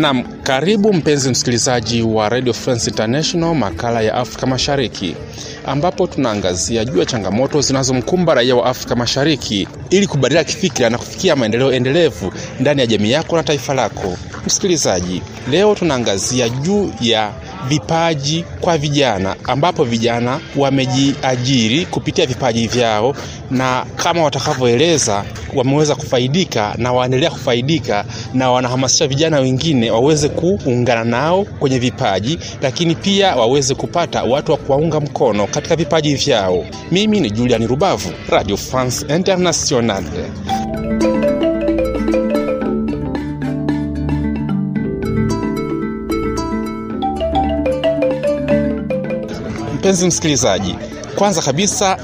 Naam, karibu mpenzi msikilizaji wa Radio France International, makala ya Afrika Mashariki, ambapo tunaangazia juu ya changamoto zinazomkumba raia wa Afrika Mashariki ili kubadilika kifikira na kufikia maendeleo endelevu ndani ya jamii yako na taifa lako. Msikilizaji, leo tunaangazia juu ya vipaji kwa vijana, ambapo vijana wamejiajiri kupitia vipaji vyao, na kama watakavyoeleza, wameweza kufaidika na waendelea kufaidika, na wanahamasisha vijana wengine waweze kuungana nao kwenye vipaji, lakini pia waweze kupata watu wa kuwaunga mkono katika vipaji vyao. Mimi ni Julian Rubavu, Radio France Internationale. Mpenzi msikilizaji, kwanza kabisa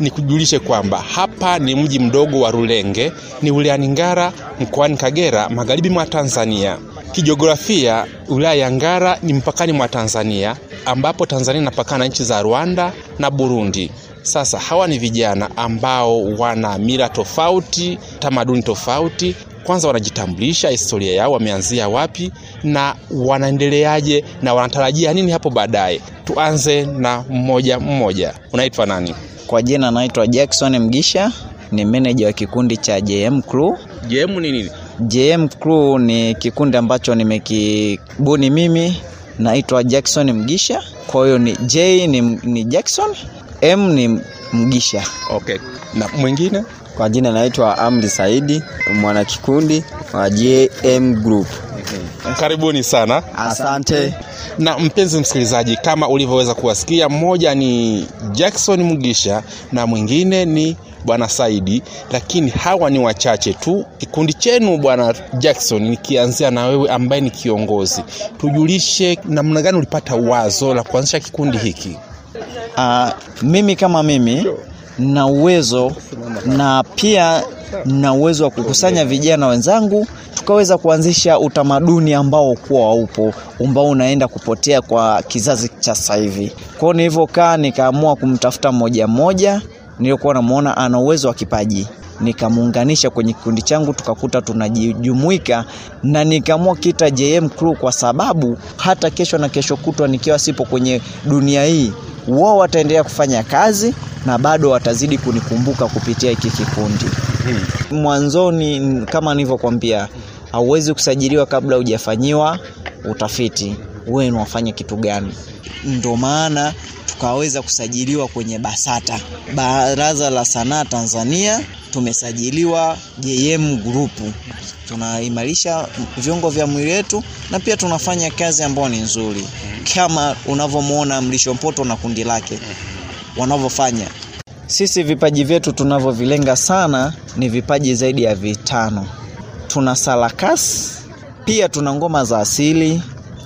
nikujulishe kwamba hapa ni mji mdogo wa Rulenge, ni wilayani Ngara, mkoani Kagera, magharibi mwa Tanzania. Kijiografia, wilaya ya Ngara ni mpakani mwa Tanzania, ambapo Tanzania inapakana nchi za Rwanda na Burundi. Sasa hawa ni vijana ambao wana mila tofauti, tamaduni tofauti. Kwanza wanajitambulisha, historia yao, wameanzia wapi na wanaendeleaje na wanatarajia nini hapo baadaye. Tuanze na mmoja mmoja. Unaitwa nani? Kwa jina naitwa Jackson Mgisha, ni meneja wa kikundi cha JM Crew. JM ni nini? JM Crew ni kikundi ambacho nimekibuni mimi, naitwa Jackson Mgisha. Kwa hiyo ni J ni, ni Jackson, M ni Mgisha. Okay. Na mwingine? Kwa jina naitwa Amri Saidi, mwanakikundi wa JM Group. Karibuni sana. Asante. Na mpenzi msikilizaji, kama ulivyoweza kuwasikia, mmoja ni Jackson Mgisha na mwingine ni bwana Saidi, lakini hawa ni wachache tu. Kikundi chenu bwana Jackson, nikianzia na wewe ambaye ni kiongozi, tujulishe namna gani ulipata wazo la kuanzisha kikundi hiki? Uh, mimi kama mimi na uwezo na pia na uwezo wa kukusanya vijana wenzangu tukaweza kuanzisha utamaduni ambao kuwa haupo ambao unaenda kupotea kwa kizazi cha sasa hivi. Kwa nilivyokaa nikaamua kumtafuta mmoja mmoja niliyokuwa namuona ana uwezo wa kipaji nikamuunganisha kwenye kikundi changu, tukakuta tunajijumuika, na nikaamua kita JM Crew kwa sababu hata kesho na kesho kutwa nikiwa sipo kwenye dunia hii, wao wataendelea kufanya kazi na bado watazidi kunikumbuka kupitia hiki kikundi. Hmm. Mwanzoni kama nilivyokuambia, hauwezi kusajiliwa kabla hujafanyiwa utafiti, wewe unafanya kitu gani. Ndio maana tukaweza kusajiliwa kwenye BASATA, Baraza la Sanaa Tanzania. Tumesajiliwa JM Group, tunaimarisha viungo vya mwili wetu na pia tunafanya kazi ambayo ni nzuri, kama unavyomwona Mlisho Mpoto na kundi lake wanavyofanya. Sisi vipaji vyetu tunavyovilenga sana ni vipaji zaidi ya vitano. Tuna sarakasi, pia tuna ngoma za asili,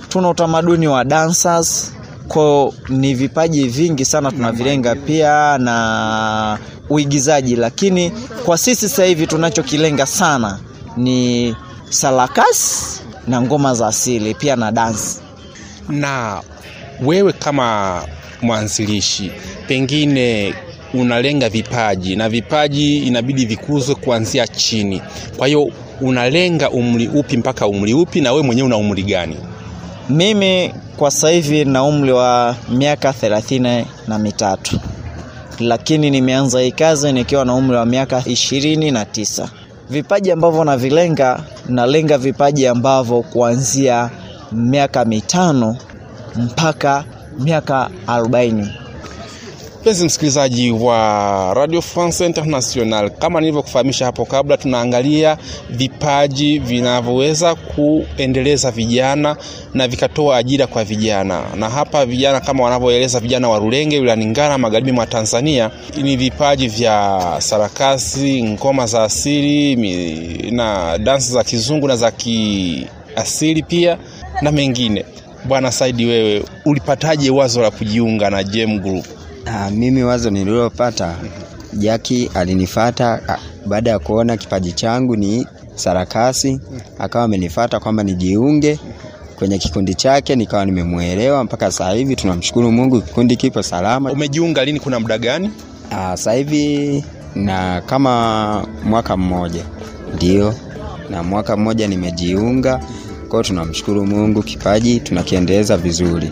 tuna utamaduni wa dancers kwa ni vipaji vingi sana tunavilenga, pia na uigizaji, lakini kwa sisi sasa hivi tunachokilenga sana ni sarakasi na ngoma za asili pia na dansi. Na wewe kama mwanzilishi, pengine unalenga vipaji na vipaji inabidi vikuzwe kuanzia chini. Kwa hiyo unalenga umri upi mpaka umri upi, na wewe mwenyewe una umri gani? Mimi kwa sasa hivi na umri wa miaka thelathini na mitatu, lakini nimeanza hii kazi nikiwa na umri wa miaka ishirini na tisa. Vipaji ambavyo navilenga, nalenga vipaji ambavyo kuanzia miaka mitano mpaka miaka arobaini. Mpenzi msikilizaji wa Radio France International, kama nilivyokufahamisha hapo kabla, tunaangalia vipaji vinavyoweza kuendeleza vijana na vikatoa ajira kwa vijana. Na hapa vijana kama wanavyoeleza vijana wa Rulenge wilayani Ngara, magharibi mwa Tanzania, ni vipaji vya sarakasi, ngoma za asili na dansi za kizungu na za kiasili pia na mengine. Bwana Saidi, wewe ulipataje wazo la kujiunga na JM Group? Ah, mimi wazo nililopata, Jaki alinifata baada ya kuona kipaji changu ni sarakasi, akawa amenifata kwamba nijiunge kwenye kikundi chake, nikawa nimemwelewa mpaka sasa hivi. Tunamshukuru Mungu, kikundi kipo salama. Umejiunga lini? Kuna muda gani? Ah, sasa hivi na kama mwaka mmoja ndio, na mwaka mmoja nimejiunga kwao. tunamshukuru Mungu, kipaji tunakiendeleza vizuri.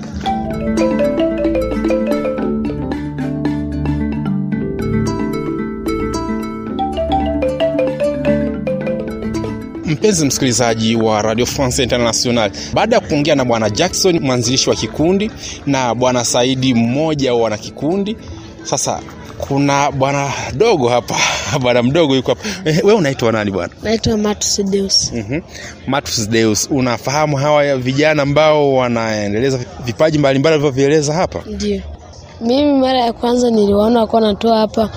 Mpenzi msikilizaji wa Radio France International, baada ya kuongea na bwana Jackson, mwanzilishi wa kikundi, na bwana Saidi, mmoja wa wanakikundi, sasa kuna bwana dogo hapa bwana mdogo yuko hapa. Eh, wewe unaitwa nani bwana? Naitwa Matus Deus. mm Matus Deus, unafahamu hawa vijana ambao wanaendeleza vipaji mbalimbali vilivyovieleza hapa? Ndio mimi mara ya kwanza niliwaona wakuwa wanatoa hapa,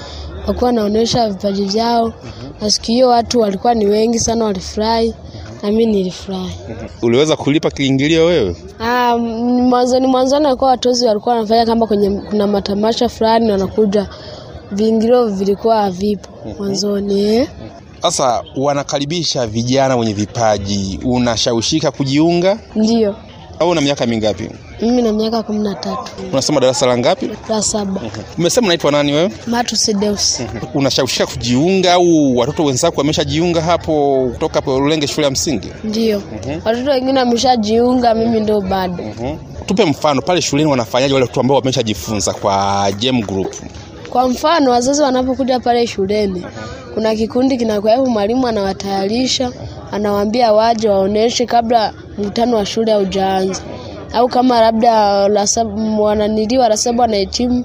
wakuwa wanaonyesha vipaji vyao, na siku hiyo watu walikuwa ni wengi sana, walifurahi. Na mimi nilifurahi. Uliweza kulipa kiingilio wewe? Ah, mwanzoni mwanzoni walikuwa watozi walikuwa wanafanya kama kwenye kuna matamasha fulani wanakuja, viingilio vilikuwa havipo mwanzoni eh. Sasa wanakaribisha vijana wenye vipaji, unashawishika kujiunga? Ndio au una miaka mingapi? mimi na miaka kumi na tatu Unasoma darasa la ngapi? la saba. Umesema unaitwa nani wewe? Matus Deus. Unashawishika kujiunga au watoto wenzako wameshajiunga hapo kutoka hapo shule ya msingi? Ndio watoto wengine wameshajiunga, mimi ndo bado. Tupe mfano pale shuleni wanafanyaje wale watu ambao wameshajifunza kwa Gem Group? Kwa mfano wazazi wanapokuja pale shuleni, kuna kikundi kinakuwepo, mwalimu anawatayarisha, anawaambia waje waoneshe kabla mkutano wa shule haujaanza, au kama labda wananiliwa la saba wanahitimu,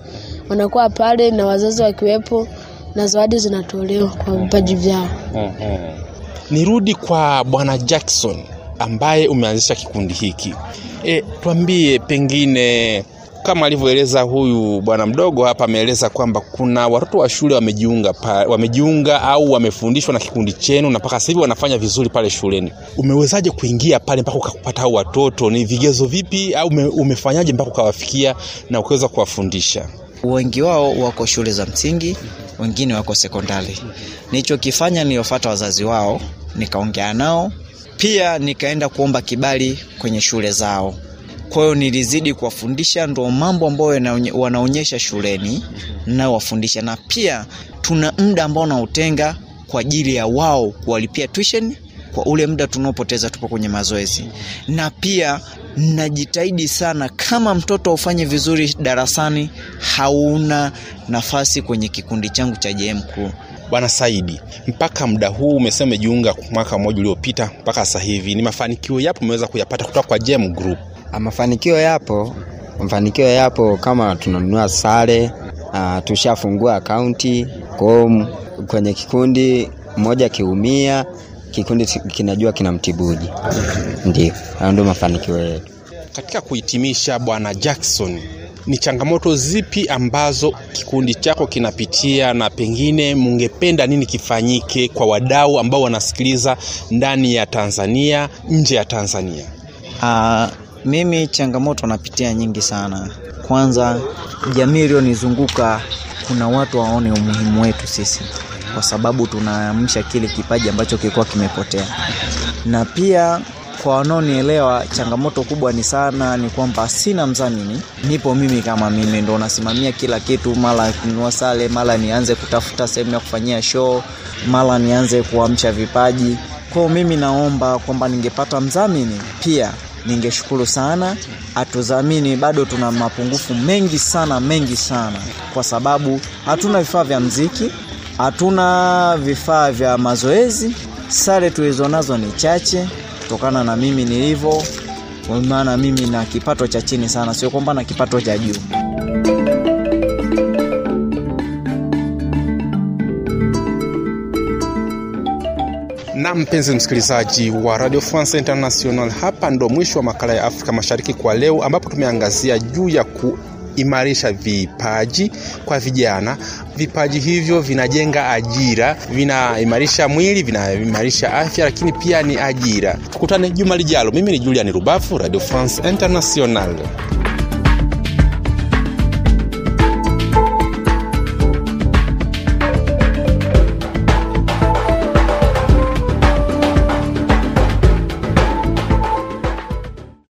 wanakuwa pale na wazazi wakiwepo na zawadi zinatolewa kwa vipaji vyao. Nirudi kwa bwana Jackson ambaye umeanzisha kikundi hiki. E, tuambie pengine kama alivyoeleza huyu bwana mdogo hapa, ameeleza kwamba kuna watoto wa shule wamejiunga pa, wamejiunga au wamefundishwa na kikundi chenu na mpaka sasa hivi wanafanya vizuri pale shuleni. Umewezaje kuingia pale mpaka ukapata hao watoto? Ni vigezo vipi au ume, umefanyaje mpaka ukawafikia na ukaweza kuwafundisha? wengi wao wako shule za msingi, wengine wako sekondari. Nilichokifanya niliwafuata wazazi wao, nikaongea nao, pia nikaenda kuomba kibali kwenye shule zao. Kwa hiyo nilizidi kuwafundisha, ndo mambo ambayo wanaonyesha shuleni nayowafundisha, na pia tuna muda ambao nautenga kwa ajili ya wao kuwalipia tuition kwa ule muda tunaopoteza tupo kwenye mazoezi, na pia najitahidi sana, kama mtoto ufanye vizuri darasani, hauna nafasi kwenye kikundi changu cha JM Crew. Bwana Saidi, mpaka muda huu umesema umejiunga mwaka mmoja uliopita mpaka sasa hivi, ni mafanikio yapo umeweza kuyapata kutoka kwa JM Group? Mafanikio yapo, mafanikio yapo kama tunanunua sare, uh, tushafungua akaunti kwao. kwenye kikundi, mmoja akiumia kikundi kinajua kinajua kinamtibuji. Ndio, hayo ndio mafanikio yetu. Katika kuhitimisha, bwana Jackson, ni changamoto zipi ambazo kikundi chako kinapitia na pengine mungependa nini kifanyike kwa wadau ambao wanasikiliza ndani ya Tanzania, nje ya Tanzania? Ah, mimi changamoto napitia nyingi sana. Kwanza, jamii iliyonizunguka kuna watu waone umuhimu wetu sisi, kwa sababu tunaamsha kile kipaji ambacho kilikuwa kimepotea, na pia kwa wanaonielewa, changamoto kubwa ni sana ni kwamba sina mdhamini, nipo mimi kama mimi ndo nasimamia kila kitu, mara kununua mara nianze kutafuta sehemu ya kufanyia show, mara nianze kuamsha vipaji. Kwao mimi naomba kwamba ningepata mdhamini pia ningeshukuru sana. Atuzamini Bado tuna mapungufu mengi sana mengi sana, kwa sababu hatuna vifaa vya mziki, hatuna vifaa vya mazoezi, sare tulizonazo ni chache kutokana na mimi nilivyo, maana mimi na kipato cha chini sana, sio kwamba na kipato cha juu. Na mpenzi msikilizaji wa Radio France International, hapa ndo mwisho wa makala ya Afrika Mashariki kwa leo, ambapo tumeangazia juu ya kuimarisha vipaji kwa vijana. Vipaji hivyo vinajenga ajira, vinaimarisha mwili, vinaimarisha afya, lakini pia ni ajira. Tukutane juma lijalo. Mimi ni Julian Rubavu, Radio France International.